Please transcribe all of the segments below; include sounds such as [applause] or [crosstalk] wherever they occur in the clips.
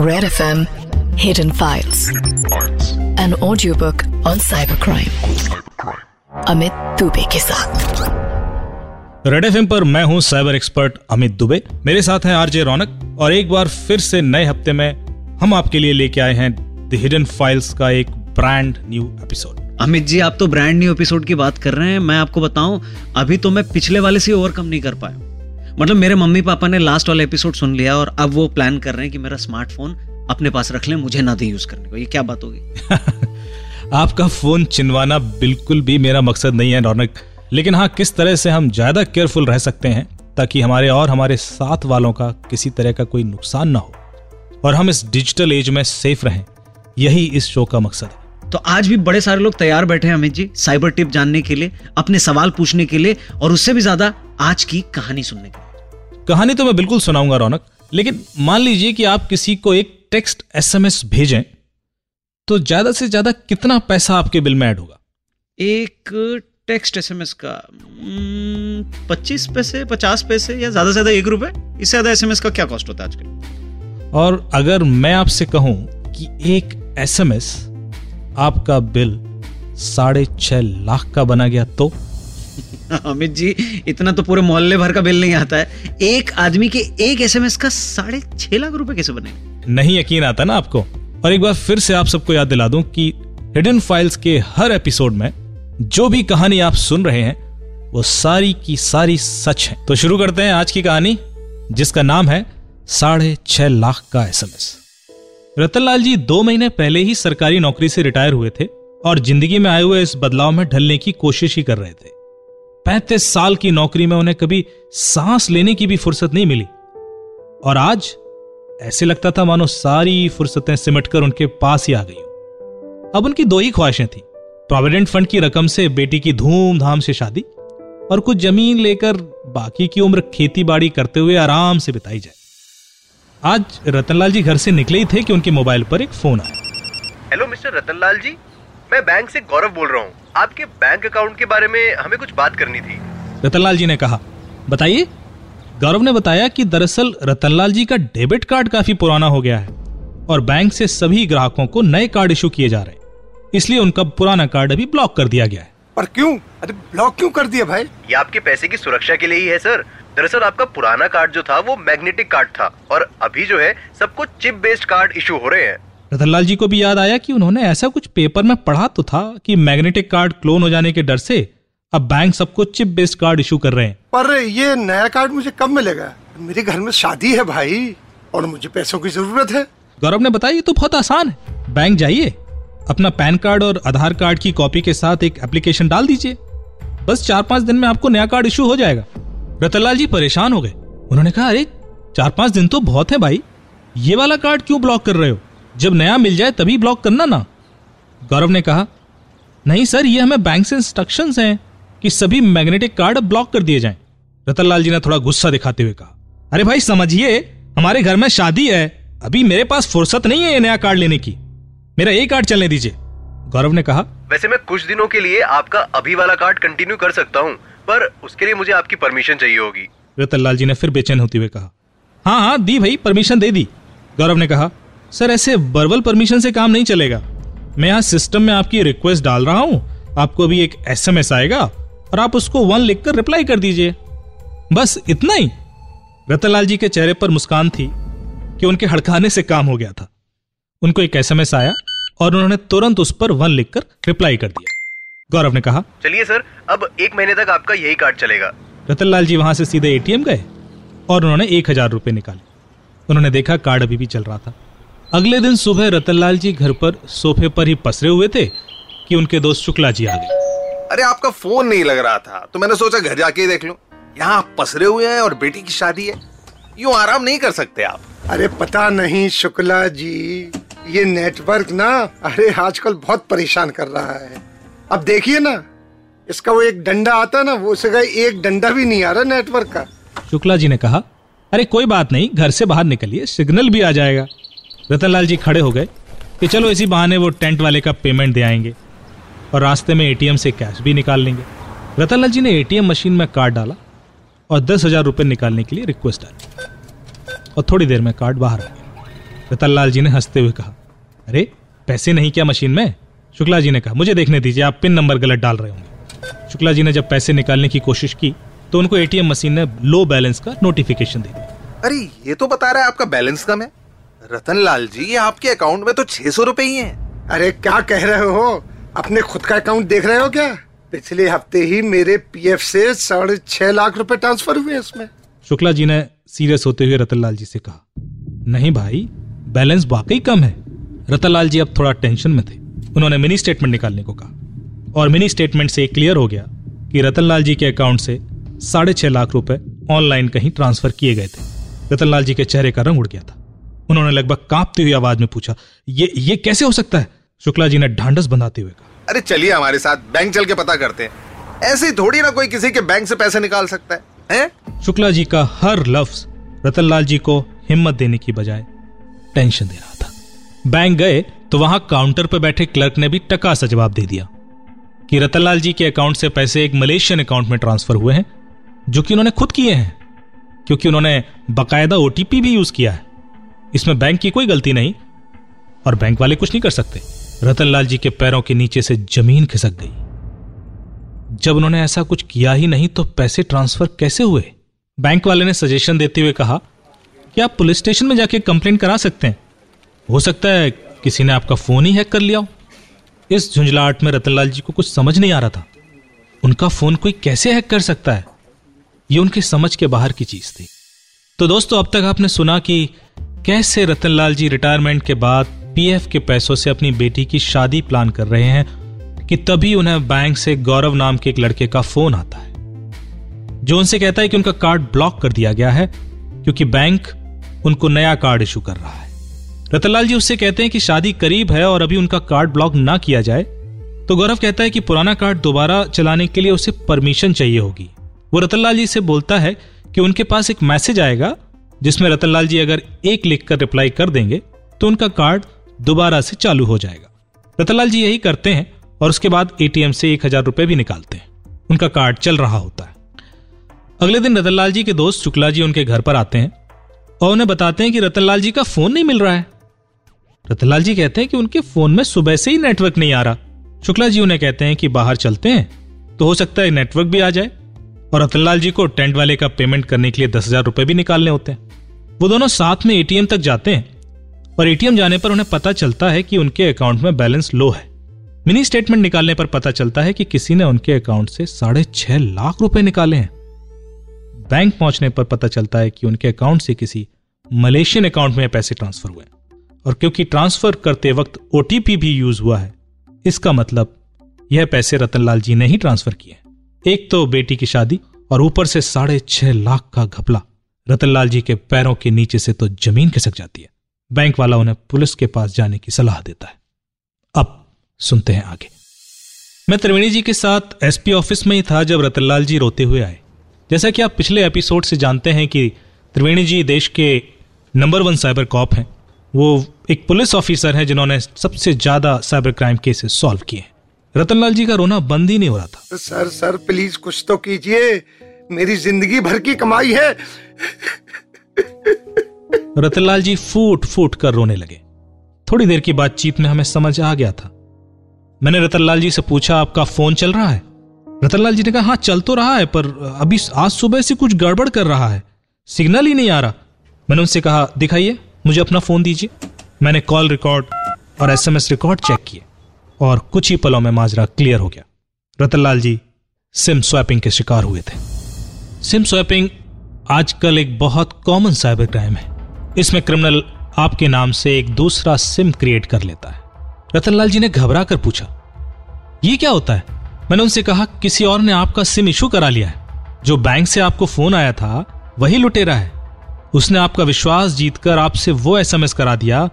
Red FM Hidden Files. An audiobook on cybercrime. Amit Dubey के साथ. Red F पर मैं हूँ साइबर एक्सपर्ट अमित दुबे मेरे साथ हैं आरजे रौनक और एक बार फिर से नए हफ़्ते में हम आपके लिए लेके आए हैं द हिडन फाइल्स का एक brand new episode Amit ji आप तो ब्रांड न्यू एपिसोड की बात कर रहे हैं। मैं आपको बताऊँ अभी तो मैं पिछले वाले से ओवरकम नहीं कर पाया। मतलब मेरे मम्मी पापा ने लास्ट वाला एपिसोड सुन लिया और अब वो प्लान कर रहे हैं कि मेरा स्मार्टफ़ोन अपने पास रख लें मुझे ना दे यूज़ करने को। ये क्या बात होगी? [laughs] आपका फ़ोन चिनवाना बिल्कुल भी मेरा मकसद नहीं है रौनक। लेकिन हाँ किस तरह से हम ज़्यादा केयरफुल रह सकते हैं ताकि हमारे और हमारे साथ वालों का किसी तरह का कोई नुकसान ना हो और हम इस डिजिटल एज में सेफ़ रहें यही इस शो का मकसद है। तो आज भी बड़े सारे लोग तैयार बैठे हैं अमित जी साइबर टिप जानने के लिए अपने सवाल पूछने के लिए और उससे भी ज़्यादा आज की कहानी सुनने के लिए। कहानी तो मैं बिल्कुल सुनाऊँगा रौनक। लेकिन मान लीजिए कि आप किसी को एक टेक्स्ट एसएमएस भेजें तो ज़्यादा से ज़्यादा कितना पैसा आपके बिल में ऐड होगा? एक टेक्स्ट एसएमएस का हम्म, पच्चीस पैसे पचास पैसे या ज़्यादा से ज़्यादा एक रुपए? इससे ज़्यादा एसएमएस का क्या कॉस्ट होता है आजकल? और अगर मैं आपसे कहूँ कि एक एसएमएस आपका बिल साढ़े छह लाख का बना गया तो? अमित जी, इतना तो पूरे मोहल्ले भर का बिल नहीं आता है। एक आदमी के एक एसएमएस का साढ़े छह लाख रुपए कैसे बने नहीं यकीन आता ना आपको? और एक बार फिर से आप सबको याद दिला दूँ कि हिडन फाइल्स के हर एपिसोड में जो भी कहानी आप सुन रहे हैं, वो सारी की सारी सच है। तो शुरू करते हैं आज की कहानी, जिसका नाम है साढ़े छह लाख का एसएमएस रतनलाल जी दो महीने पहले ही सरकारी नौकरी से रिटायर हुए थे और ज़िंदगी में आए हुए इस बदलाव में ढलने की कोशिश ही कर रहे थे। पैंतीस साल की नौकरी में उन्हें कभी सांस लेने की भी फुर्सत नहीं मिली। और आज ऐसे लगता था मानो सारी फुर्सतें सिमटकर उनके पास ही आ गई अब उनकी दो ही ख्वाहिशें थी। प्रोविडेंट फंड की रकम से बेटी की धूमधाम से शादी और कुछ ज़मीन लेकर बाकी की उम्र खेती बाड़ी करते हुए आराम से बिताई जाए। आज रतनलाल जी घर से निकले ही थे कि उनके मोबाइल पर एक फ़ोन आया। हेलो मिस्टर रतनलाल जी मैं बैंक से गौरव बोल रहा हूँ। आपके बैंक अकाउंट के बारे में हमें कुछ बात करनी थी। रतनलाल जी ने कहा बताइए गौरव ने बताया कि दरअसल रतनलाल जी का डेबिट कार्ड काफ़ी पुराना हो गया है और बैंक से सभी ग्राहकों को नए कार्ड इशू किए जा रहे हैं। इसलिए उनका पुराना कार्ड अभी ब्लॉक कर दिया गया है। पर क्यों? अरे ब्लॉक क्यों कर दिया भाई? ये आपके पैसे की सुरक्षा के लिए ही है सर। दरअसल आपका पुराना कार्ड जो था वो मैग्नेटिक कार्ड था और अभी जो है सबको चिप बेस्ड कार्ड इशू हो रहे हैं। रतनलाल जी को भी याद आया कि उन्होंने ऐसा कुछ पेपर में पढ़ा तो था कि मैग्नेटिक कार्ड क्लोन हो जाने के डर से अब बैंक सबको चिप बेस्ड कार्ड इशू कर रहे हैं। पर ये नया कार्ड मुझे कब मिलेगा? मेरे घर में शादी है भाई और मुझे पैसों की ज़रूरत है। गौरव ने बताया ये तो बहुत आसान है। बैंक जाइए अपना पैन कार्ड और आधार कार्ड की कॉपी के साथ एक एप्लीकेशन डाल दीजिए। बस चार पाँच दिन में आपको नया कार्ड इशू हो जाएगा। रतनलाल जी परेशान हो गए। उन्होंने कहा अरे चार पाँच दिन तो बहुत है भाई। ये वाला कार्ड क्यों ब्लॉक कर रहे हो? जब नया मिल जाए तभी ब्लॉक करना ना। गौरव ने कहा नहीं सर ये हमें बैंक से इंस्ट्रक्शंस हैं कि सभी मैग्नेटिक कार्ड ब्लॉक कर दिए जाएँ। रतनलाल जी ने थोड़ा गुस्सा दिखाते हुए कहा अरे भाई समझिए हमारे घर में शादी है अभी मेरे पास फुर्सत नहीं है ये नया कार्ड लेने की। मेरा एक कार्ड चलने दीजिए। गौरव ने कहा वैसे मैं कुछ दिनों के लिए आपका अभी वाला कार्ड कंटिन्यू कर सकता हूँ पर उसके लिए मुझे आपकी परमिशन चाहिए होगी। रतनलाल जी ने फिर बेचैन होते हुए कहा हाँ हाँ दी भाई परमिशन दे दी। गौरव ने कहा सर ऐसे वर्बल परमिशन से काम नहीं चलेगा। मैं यहाँ सिस्टम में आपकी रिक्वेस्ट डाल रहा हूँ आपको अभी एक एसएमएस आएगा और आप उसको वन लिखकर रिप्लाई कर दीजिए। बस इतना ही। रतनलाल जी के चेहरे पर मुस्कान थी कि उनके हड़काने से काम हो गया था। उनको एक एसएमएस आया और उन्होंने तुरंत उस पर वन लिखकर रिप्लाई कर दिया। गौरव ने कहा चलिए सर अब एक महीने तक आपका यही कार्ड चलेगा। रतनलाल जी वहाँ से सीधे एटीएम गए और उन्होंने एक हज़ार रुपए निकाले। उन्होंने देखा कार्ड अभी भी चल रहा था। अगले दिन सुबह रतनलाल जी घर पर सोफे पर ही पसरे हुए थे कि उनके दोस्त शुक्ला जी आ गए। अरे आपका फ़ोन नहीं लग रहा था तो मैंने सोचा घर जाके देख लो। यहाँ पसरे हुए हैं और बेटी की शादी है। यूँ आराम नहीं कर सकते आप। अरे पता नहीं शुक्ला जी ये नेटवर्क ना अरे आजकल बहुत परेशान कर रहा है। अब देखिए ना इसका वो एक डंडा आता ना वो उसका एक डंडा भी नहीं आ रहा नेटवर्क का। शुक्ला जी ने कहा अरे कोई बात नहीं घर से बाहर निकलिए सिग्नल भी आ जाएगा। रतनलाल जी खड़े हो गए कि चलो इसी बहाने वो टेंट वाले का पेमेंट दे आएँगे और रास्ते में एटीएम से कैश भी निकाल लेंगे। रतनलाल जी ने एटीएम मशीन में कार्ड डाला और दस हज़ार रुपये निकालने के लिए रिक्वेस्ट डाली और थोड़ी देर में कार्ड बाहर आ गया। रतनलाल जी ने हँसते हुए कहा, अरे, पैसे नहीं क्या मशीन में? शुक्ला जी ने कहा, मुझे देखने दीजिए, आप पिन नंबर गलत डाल रहे होंगे। शुक्ला जी ने जब पैसे निकालने की कोशिश की तो उनको एटीएम मशीन ने लो बैलेंस का नोटिफिकेशन दे दिया। अरे, ये तो बता रहा है आपका बैलेंस कम है। रतन लाल जी ये आपके अकाउंट में तो छह सौ रुपए ही है। अरे क्या कह रहे हो? अपने खुद का अकाउंट देख रहे हो क्या? पिछले हफ़्ते ही मेरे पीएफ से साढ़े छह लाख रुपए ट्रांसफ़र हुए इसमें। शुक्ला जी ने सीरियस होते हुए रतनलाल जी से कहा नहीं भाई बैलेंस वाकई कम है। रतनलाल जी अब थोड़ा टेंशन में थे। उन्होंने मिनी स्टेटमेंट निकालने को कहा। और मिनी स्टेटमेंट से क्लियर हो गया कि रतनलाल जी के अकाउंट से साढ़े छह लाख रुपए ऑनलाइन कहीं ट्रांसफ़र किए गए थे। रतनलाल जी के चेहरे का रंग उड़ गया था। उन्होंने लगभग कांपती हुई आवाज़ में पूछा ये ये कैसे हो सकता है? शुक्ला जी ने ढांढस बनाते हुए कहा अरे चलिए हमारे साथ बैंक चल के पता करते हैं। ऐसे थोड़ी ना कोई किसी के बैंक से पैसे निकाल सकता है, हैं? शुक्ला जी का हर लफ्ज रतनलाल जी को हिम्मत देने की बजाय टेंशन दे रहा था। बैंक गए तो वहाँ काउंटर पर बैठे क्लर्क ने भी टका सा जवाब दे दिया कि रतनलाल जी के अकाउंट से पैसे एक मलेशियन अकाउंट में ट्रांसफ़र हुए हैं जो कि उन्होंने खुद किए हैं क्योंकि उन्होंने बकायदा ओटीपी भी यूज़ किया है। इसमें बैंक की कोई गलती नहीं। और बैंक वाले कुछ नहीं कर सकते। रतनलाल जी के पैरों के नीचे से ज़मीन खिसक गई। जब उन्होंने ऐसा कुछ किया ही नहीं तो पैसे ट्रांसफ़र कैसे हुए? बैंक वाले ने सजेशन देते हुए कहा कि आप पुलिस स्टेशन में जाके कंप्लेन करा सकते हैं? हो सकता है किसी ने आपका फ़ोन ही हैक कर लिया हो। इस झुंझलाहट में रतनलाल जी को कुछ समझ नहीं आ रहा था। उनका फ़ोन कोई कैसे हैक कर सकता है? ये उनकी समझ के बाहर की चीज़ थी। तो दोस्तों, अब तक आपने सुना कि कैसे रतनलाल जी रिटायरमेंट के बाद पीएफ के पैसों से अपनी बेटी की शादी प्लान कर रहे हैं कि तभी उन्हें बैंक से गौरव नाम के एक लड़के का फ़ोन आता है। जो उनसे कहता है कि उनका कार्ड ब्लॉक कर दिया गया है, क्योंकि बैंक उनको नया कार्ड इशू कर रहा है। रतनलाल जी उससे कहते हैं कि शादी करीब है और अभी उनका कार्ड ब्लॉक ना किया जाए तो गौरव कहता है कि पुराना कार्ड दोबारा चलाने के लिए उसे परमिशन चाहिए होगी। वो रतनलाल जी से बोलता है कि उनके पास एक मैसेज आएगा जिसमें रतनलाल जी अगर एक लिख कर रिप्लाई कर देंगे तो उनका कार्ड दोबारा से चालू हो जाएगा। रतनलाल जी यही करते हैं और उसके बाद एटीएम से एक हज़ार रुपए भी निकालते हैं। उनका कार्ड चल रहा होता है। अगले दिन रतनलाल जी के दोस्त शुक्ला जी उनके घर पर आते हैं और उन्हें बताते हैं कि रतनलाल जी का फ़ोन नहीं मिल रहा है। रतनलाल जी कहते हैं कि उनके फ़ोन में सुबह से ही नेटवर्क नहीं आ रहा। शुक्ला जी उन्हें कहते हैं कि बाहर चलते हैं तो हो सकता है नेटवर्क भी आ जाए और रतनलाल जी को टेंट वाले का पेमेंट करने के लिए दस हज़ार रुपए भी निकालने होते हैं। वो दोनों साथ में एटीएम तक जाते हैं और एटीएम जाने पर उन्हें पता चलता है कि उनके अकाउंट में बैलेंस लो है। मिनी स्टेटमेंट निकालने पर पता चलता है कि किसी ने उनके अकाउंट से साढ़े छह लाख रुपए निकाले हैं। बैंक पहुँचने पर पता चलता है कि उनके अकाउंट से किसी मलेशियन अकाउंट में पैसे ट्रांसफ़र हुए और क्योंकि ट्रांसफ़र करते वक्त ओटीपी भी यूज़ हुआ है, इसका मतलब यह पैसे रतनलाल जी ने ही ट्रांसफ़र किए एक तो बेटी की शादी और ऊपर से साढ़े छह लाख का घपला। रतनलाल जी के पैरों के नीचे से तो ज़मीन खिसक जाती है। बैंक वाला उन्हें पुलिस के पास जाने की सलाह देता है। अब सुनते हैं आगे। मैं त्रिवेणी जी के साथ एसपी ऑफ़िस में ही था जब रतनलाल जी रोते हुए आए। जैसा कि आप पिछले एपिसोड से जानते हैं कि त्रिवेणी जी देश के नंबर वन साइबर कॉप हैं। वो एक पुलिस ऑफिसर हैं जिन्होंने सबसे ज़्यादा साइबर क्राइम केसेस सॉल्व किए हैं। रतनलाल जी का रोना बंद ही नहीं हो रहा था। सर सर प्लीज़ कुछ तो कीजिए। मेरी ज़िंदगी भर की कमाई है। रतनलाल जी फूट फूट कर रोने लगे। थोड़ी देर की बातचीत में हमें समझ आ गया था। मैंने रतनलाल जी से पूछा, आपका फ़ोन चल रहा है? रतनलाल जी ने कहा हाँ चल तो रहा है, पर अभी आज सुबह से कुछ गड़बड़ कर रहा है। सिग्नल ही नहीं आ रहा। मैंने उनसे कहा, दिखाइए, मुझे अपना फ़ोन दीजिए। मैंने कॉल रिकॉर्ड और एसएमएस रिकॉर्ड चेक किए और कुछ ही पलों में माजरा क्लियर हो गया। रतनलाल जी, सिम स्वैपिंग के शिकार हुए थे। सिम स्वैपिंग आजकल एक बहुत कॉमन साइबर क्राइम है। इसमें क्रिमिनल आपके नाम से एक दूसरा सिम क्रिएट कर लेता है। रतनलाल जी ने घबरा कर पूछा, ये क्या होता है? मैंने उनसे कहा, किसी और ने आपका सिम इशू करा लिया है। जो बैंक से आपको फ़ोन आया था, वही लुटेरा है। उसने आपका विश्वास जीतकर आपसे वो एसएमएस करा दिया,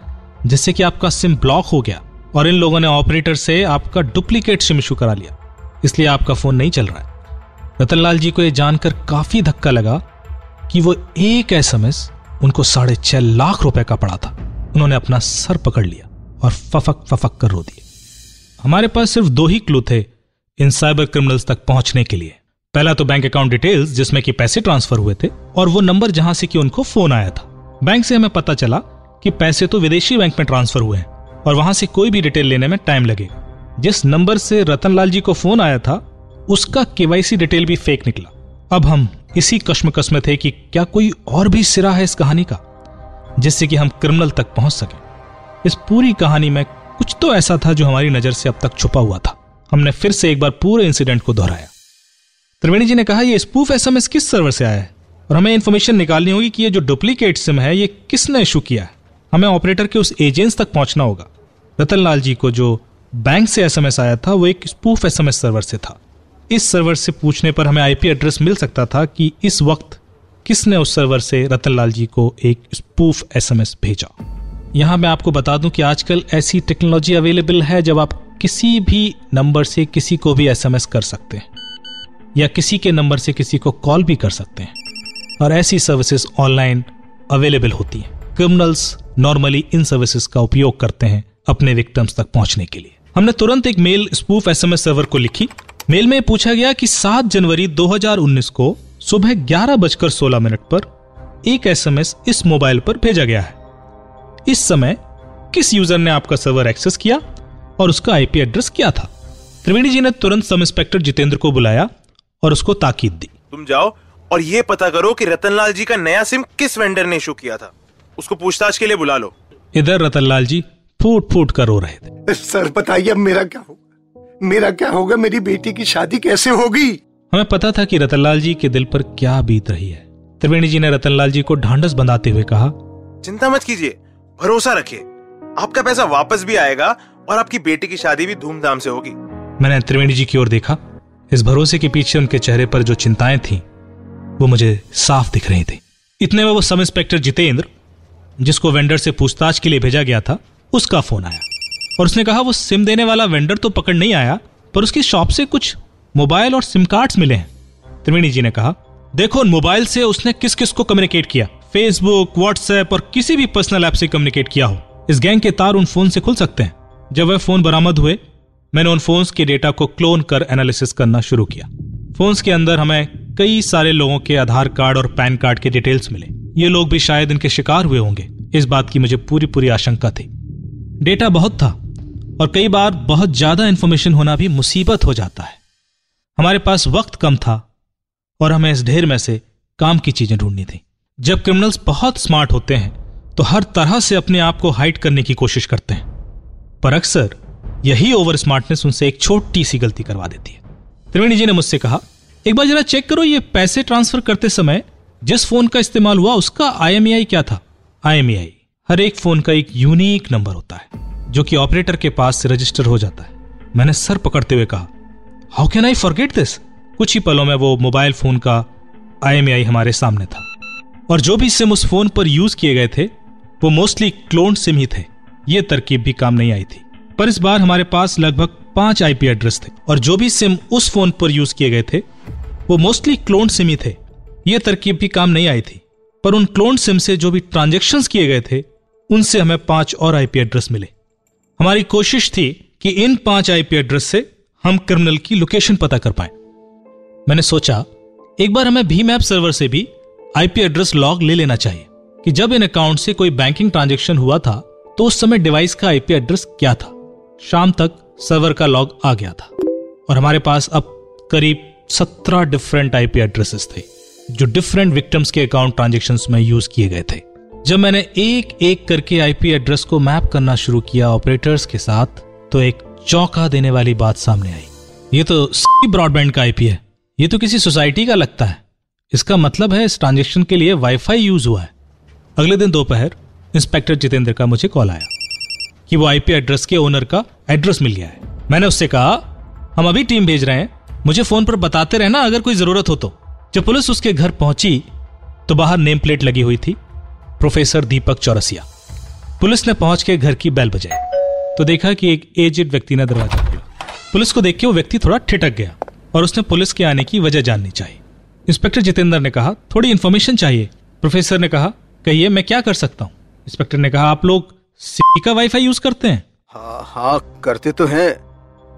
जिससे कि आपका सिम ब्लॉक हो गया और इन लोगों ने ऑपरेटर से आपका डुप्लीकेट सिम इशू करा लिया। इसलिए आपका फ़ोन नहीं चल रहा है। रतनलाल जी को यह जानकर काफ़ी धक्का लगा कि वो एक एसएमएस उनको साढ़े छह लाख रुपए का पड़ा था। उन्होंने अपना सर पकड़ लिया और फफक फफक कर रो दिए। हमारे पास सिर्फ़ दो ही क्लू थे इन साइबर क्रिमिनल्स तक पहुँचने के लिए। पहला तो बैंक अकाउंट डिटेल्स, जिसमें कि पैसे ट्रांसफ़र हुए थे और वो नंबर जहाँ से कि उनको फ़ोन आया था। बैंक से हमें पता चला कि पैसे तो विदेशी बैंक में ट्रांसफ़र हुए हैं और वहाँ से कोई भी डिटेल लेने में टाइम लगे जिस नंबर से रतनलाल जी को फ़ोन आया था, उसका केवाईसी डिटेल भी फेक निकला। अब हम इसी कश्मकश में थे कि क्या कोई और भी सिरा है इस कहानी का, जिससे कि हम क्रिमिनल तक पहुँच सके। इस पूरी कहानी में कुछ तो ऐसा था जो हमारी नज़र से अब तक छुपा हुआ था। हमने फिर से एक बार पूरे इंसिडेंट को दोहराया। त्रिवेणी जी ने कहा यह स्पूफ एसएमएस किस सर्वर से आया है? और हमें इंफॉर्मेशन निकालनी होगी कि ये जो डुप्लीकेट सिम है, ये किसने इशू किया है? हमें ऑपरेटर के उस एजेंट्स तक पहुँचना होगा। रतनलाल जी को जो बैंक से एसएमएस आया था, वो एक स्पूफ एसएमएस सर्वर से था। इस सर्वर से पूछने पर हमें आईपी एड्रेस मिल सकता था कि इस वक्त किसने उस सर्वर से रतनलाल जी को एक स्पूफ एसएमएस भेजा। यहाँ मैं आपको बता दूँ कि आजकल ऐसी टेक्नोलॉजी अवेलेबल है जब आप किसी भी नंबर से किसी को भी एसएमएस कर सकते हैं, या किसी के नंबर से किसी को कॉल भी कर सकते हैं, और ऐसी सर्विसेज़ ऑनलाइन अवेलेबल होती हैं। क्रिमिनल्स नॉर्मली इन सर्विसेज़ का उपयोग करते हैं अपने विक्टम्स तक पहुँचने के लिए। हमने तुरंत एक मेल स्पूफ एसएमएस सर्वर को लिखी मेल में पूछा गया कि 7 जनवरी 2019 को सुबह ग्यारह बजकर सोलह मिनट पर एक एसएमएस इस मोबाइल पर भेजा गया है। इस समय किस यूज़र ने आपका सर्वर एक्सेस किया और उसका आईपी एड्रेस क्या था? त्रिवेणी जी ने तुरंत सब इंस्पेक्टर जितेंद्र को बुलाया और उसको ताकीद दी। तुम जाओ और ये पता करो कि रतनलाल जी का नया सिम किस वेंडर ने इशू किया था। उसको पूछताछ के लिए बुला लो। इधर रतनलाल जी फूट फूट कर रो रहे थे। [laughs] सर बताइए अब मेरा क्या होगा? मेरा क्या होगा? मेरी बेटी की शादी कैसे होगी? हमें पता था कि रतनलाल जी के दिल पर क्या बीत रही है। त्रिवेणी जी ने रतनलाल जी को ढांढस बंधाते हुए कहा चिंता मत कीजिए भरोसा रखिए। आपका पैसा वापस भी आएगा और आपकी बेटी की शादी भी धूमधाम से होगी। मैंने त्रिवेणी जी की ओर देखा। इस भरोसे के पीछे उनके चेहरे पर जो चिंताएँ थी वो मुझे साफ़ दिख रही थी। इतने में वो सब इंस्पेक्टर जितेंद्र जिसको वेंडर से पूछताछ के लिए भेजा गया था उसका फ़ोन आया। और उसने कहा, वो सिम देने वाला वेंडर तो पकड़ नहीं आया, पर उसकी शॉप से कुछ मोबाइल और सिम कार्ड्स मिले हैं। त्रिवेणी जी ने कहा, देखो मोबाइल से उसने किस किस को कम्युनिकेट किया। फेसबुक व्हाट्सएप और किसी भी पर्सनल ऐप से कम्युनिकेट किया हो। इस गैंग के तार उन फ़ोन से खुल सकते हैं। जब वह फ़ोन बरामद हुए, मैंने उन फोन्स के डेटा को क्लोन कर एनालिसिस करना शुरू किया। फोन्स के अंदर हमें कई सारे लोगों के आधार कार्ड और पैन कार्ड के डिटेल्स मिले। ये लोग भी शायद इनके शिकार हुए होंगे। इस बात की मुझे पूरी पूरी आशंका थी। डेटा बहुत था। और कई बार बहुत ज़्यादा इंफॉर्मेशन होना भी मुसीबत हो जाता है। हमारे पास वक्त कम था और हमें इस ढेर में से काम की चीज़ें ढूंढनी थी। जब क्रिमिनल्स बहुत स्मार्ट होते हैं तो हर तरह से अपने आप को हाइड करने की कोशिश करते हैं। पर अक्सर यही ओवर स्मार्टनेस उनसे एक छोटी सी गलती करवा देती है। त्रिवेणी जी ने मुझसे कहा, एक बार जरा चेक करो ये पैसे ट्रांसफ़र करते समय जिस फ़ोन का इस्तेमाल हुआ उसका आईएमआई क्या था? आई हर एक फ़ोन का एक यूनिक नंबर होता है। जो कि ऑपरेटर के पास रजिस्टर हो जाता है। मैंने सर पकड़ते हुए कहा how can I forget this कुछ ही पलों में वो मोबाइल फ़ोन का आई हमारे सामने था। और जो भी सिम उस फ़ोन पर यूज़ किए गए थे, वो मोस्टली क्लोन सिम ही थे। ये तरकीब भी काम नहीं आई थी। पर इस बार हमारे पास लगभग पाँच आईपी एड्रेस थे और जो भी सिम उस फ़ोन पर यूज़ किए गए थे, वो मोस्टली क्लोन सिम ही थे। ये तरकीब भी काम नहीं आई थी। पर उन क्लोन सिम से जो भी ट्रांजेक्शन किए गए थे, उनसे हमें पाँच और आईपी एड्रेस मिले। हमारी कोशिश थी कि इन पाँच आईपी एड्रेस से हम क्रिमिनल की लोकेशन पता कर पाए। मैंने सोचा, एक बार हमें भीम ऐप सर्वर से भी आईपी एड्रेस लॉग ले लेना चाहिए कि जब इन अकाउंट से कोई बैंकिंग ट्रांजेक्शन हुआ था तो उस समय डिवाइस का आईपी एड्रेस क्या था? शाम तक सर्वर का लॉग आ गया था और हमारे पास अब करीब सत्रह डिफरेंट आईपी एड्रेसेस थे, जो डिफरेंट विक्टिम्स के अकाउंट ट्रांजेक्शन में यूज़ किए गए थे। जब मैंने एक एक करके आईपी एड्रेस को मैप करना शुरू किया ऑपरेटर्स के साथ तो एक चौंका देने वाली बात सामने आई। ये तो ब्रॉडबैंड का आईपी है। ये तो किसी सोसाइटी का लगता है। इसका मतलब है इस ट्रांजेक्शन के लिए वाईफाई यूज़ हुआ है। अगले दिन दोपहर इंस्पेक्टर जितेंद्र का मुझे कॉल आया कि वो आईपी एड्रेस के ओनर का एड्रेस मिल गया है। मैंने उससे कहा, हम अभी टीम भेज रहे हैं। मुझे फ़ोन पर बताते रहना अगर कोई ज़रूरत हो तो। जब पुलिस उसके घर पहुँची तो बाहर नेम प्लेट लगी हुई थी। प्रोफेसर दीपक चौरसिया। पुलिस ने पहुँच के घर की बैल बजाई तो देखा कि एक एजेड व्यक्ति ने दरवाज़ा खोला। पुलिस को देख के वो व्यक्ति थोड़ा ठिटक गया और उसने पुलिस के आने की वजह जाननी चाहिए। इंस्पेक्टर जितेंद्र ने कहा थोड़ी इन्फॉर्मेशन चाहिए। प्रोफेसर ने कहा कहिए मैं क्या कर सकता हूँ? इंस्पेक्टर ने कहा आप लोग सी का वाईफाई यूज़ करते हैं? हाँ हाँ करते तो हैं।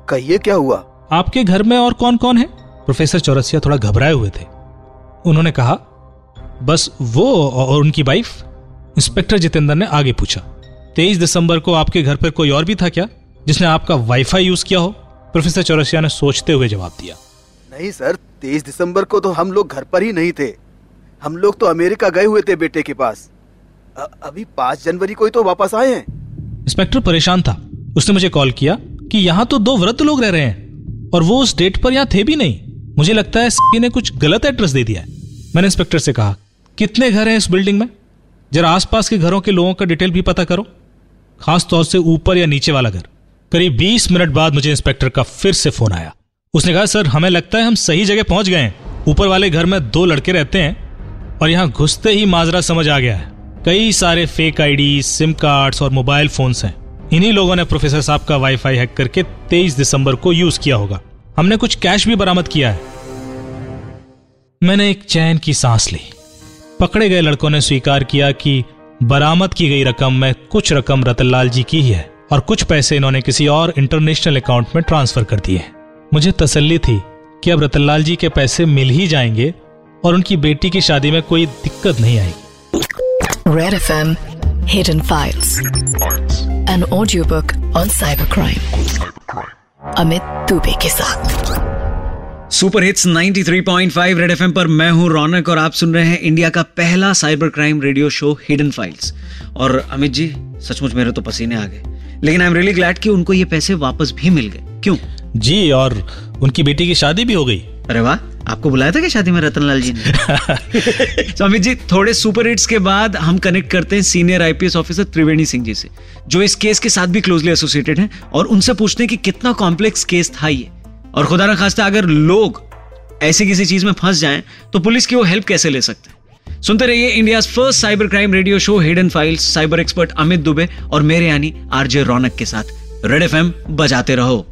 कहिए क्या हुआ? आपके घर में और कौन कौन है? प्रोफेसर चौरसिया थोड़ा घबराए हुए थे। उन्होंने कहा बस वो और उनकी वाइफ इंस्पेक्टर जितेंद्र ने आगे पूछा तेईस दिसंबर को आपके घर पर कोई और भी था क्या जिसने आपका वाईफाई यूज़ किया हो? प्रोफेसर चौरसिया ने सोचते हुए जवाब दिया। नहीं सर तेईस दिसंबर को तो हम लोग घर पर ही नहीं थे। हम लोग तो अमेरिका गए हुए थे बेटे के पास। अ, अभी पाँच जनवरी को ही तो वापस आए हैं। इंस्पेक्टर परेशान था। उसने मुझे कॉल किया कि यहाँ तो दो वृद्ध लोग रह रहे हैं और वो उस डेट पर यहाँ थे भी नहीं। मुझे लगता है ने कुछ गलत एड्रेस दे दिया है। मैंने इंस्पेक्टर से कहा कितने घर हैं इस बिल्डिंग में? जरा आसपास के घरों के लोगों का डिटेल भी पता करो खास तौर से ऊपर या नीचे वाला घर। करीब 20 मिनट बाद मुझे इंस्पेक्टर का फिर से फ़ोन आया। उसने कहा, सर, हमें लगता है हम सही जगह पहुँच गए हैं। ऊपर वाले घर में दो लड़के रहते हैं और यहाँ घुसते ही माजरा समझ आ गया है। कई सारे फेक आईडी सिम कार्ड्स और मोबाइल फोन्स हैं। इन्हीं लोगों ने प्रोफेसर साहब का वाईफाई हैक करके 23 दिसंबर को यूज़ किया होगा। हमने कुछ कैश भी बरामद किया है। मैंने एक चैन की सांस ली। पकड़े गए लड़कों ने स्वीकार किया कि बरामद की गई रकम में कुछ रकम रतनलाल जी की ही है और कुछ पैसे इन्होंने किसी और इंटरनेशनल अकाउंट में ट्रांसफ़र कर दिए मुझे तसल्ली थी कि अब रतनलाल जी के पैसे मिल ही जाएँगे और उनकी बेटी की शादी में कोई दिक्कत नहीं आएगी Red FM Hidden Files. An audiobook on cybercrime. Amit Dubey के साथ सुपर हिट्स 93.5 रेड एफएम पर मैं हूँ रौनक और आप सुन रहे हैं इंडिया का पहला cyber crime radio show hidden files. और अमित जी सचमुच मेरे तो पसीने आ गए। लेकिन आई एम रियली ग्लैड कि उनको ये पैसे वापस भी मिल गए। क्यों? जी और उनकी बेटी की शादी भी हो गई। अरे वाह आपको बुलाया था क्या शादी में रतनलाल जी ने? [laughs] तो अमित जी थोड़े सुपर हिट्स के बाद हम कनेक्ट करते हैं senior IPS officer Triveni Singh ji से जो इस केस के साथ भी क्लोजली एसोसिएटेड हैं और उनसे पूछते हैं कि कितना कॉम्प्लेक्स केस था ये। और खुदा ना खास्ता, अगर लोग ऐसी किसी चीज़ में फंस जाएँ तो पुलिस की वो हेल्प कैसे ले सकते हैं? सुनते रहिए India first cyber crime radio show hidden files cyber expert Amit Dubey और मेरे यानी आरजे रौनक के साथ। रेड एफएम बजाते रहो।